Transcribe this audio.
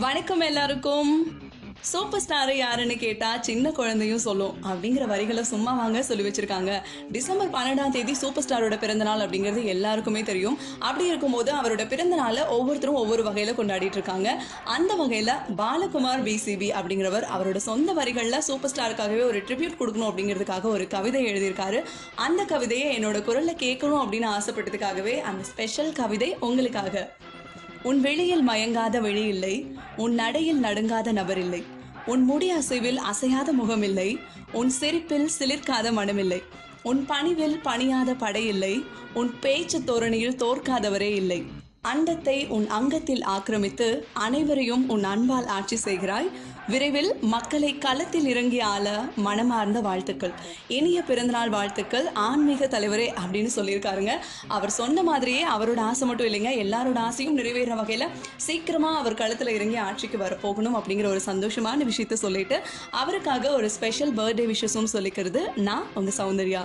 வணக்கம் எல்லாருக்கும். Super star யாருன்னு கேட்டா சின்ன குழந்தையும் சொல்லும். அப்படிங்கிற வரிகளை சும்மா வாங்க சொல்லி வச்சிருக்காங்க. டிசம்பர் பன்னெண்டாம் தேதி சூப்பர் ஸ்டாரோட பிறந்தநாள் அப்படிங்கிறது எல்லாருக்குமே தெரியும். அப்படி இருக்கும்போது அவரோட பிறந்தநாளை ஒவ்வொருத்தரும் ஒவ்வொரு வகையில கொண்டாடிட்டு இருக்காங்க. அந்த வகையில பாலகுமார் பிசிபி அப்படிங்கிறவர் அவரோட சொந்த வரிகளில் சூப்பர் ஸ்டாருக்காகவே ஒரு ட்ரிபியூட் கொடுக்கணும் அப்படிங்கிறதுக்காக ஒரு கவிதை எழுதியிருக்காரு. அந்த கவிதையை என்னோட குரல்ல கேட்கணும் அப்படின்னு ஆசைப்பட்டதுக்காகவே அந்த ஸ்பெஷல் கவிதை உங்களுக்காக. உன் வெளியில் மயங்காத வெளி இல்லை. உன் நடையில் நடுங்காத நபர் இல்லை. உன் முடி அசைவில் அசையாத முகமில்லை உன் சிரிப்பில் சிலிர்க்காத மனமில்லை உன் பணிவில் பணியாத படை இல்லை. உன் பேச்சு தோரணியில் தோற்காதவரே இல்லை. அண்டத்தை உன் அங்கத்தில் ஆக்கிரமித்து அனைவரையும் உன் அன்பால் ஆட்சி செய்கிறாய். விரைவில் மக்களை களத்தில் இறங்கி ஆள மனமார்ந்த வாழ்த்துக்கள். இனிய பிறந்தநாள் வாழ்த்துக்கள். ஆன்மீக தலைவரே அப்படின்னு சொல்லியிருக்காருங்க. அவர் சொன்ன மாதிரியே அவரோட ஆசை மட்டும் இல்லைங்க. எல்லாரோட ஆசையும் நிறைவேற வகையில் சீக்கிரமாக அவர் களத்தில் இறங்கி ஆட்சிக்கு வரப்போகணும் அப்படிங்கிற ஒரு சந்தோஷமான விஷயத்த சொல்லிட்டு அவருக்காக ஒரு ஸ்பெஷல் பர்த்டே விஷஸும் சொல்லிக்கிறது. நான் உங்கள் சௌந்தர்யா.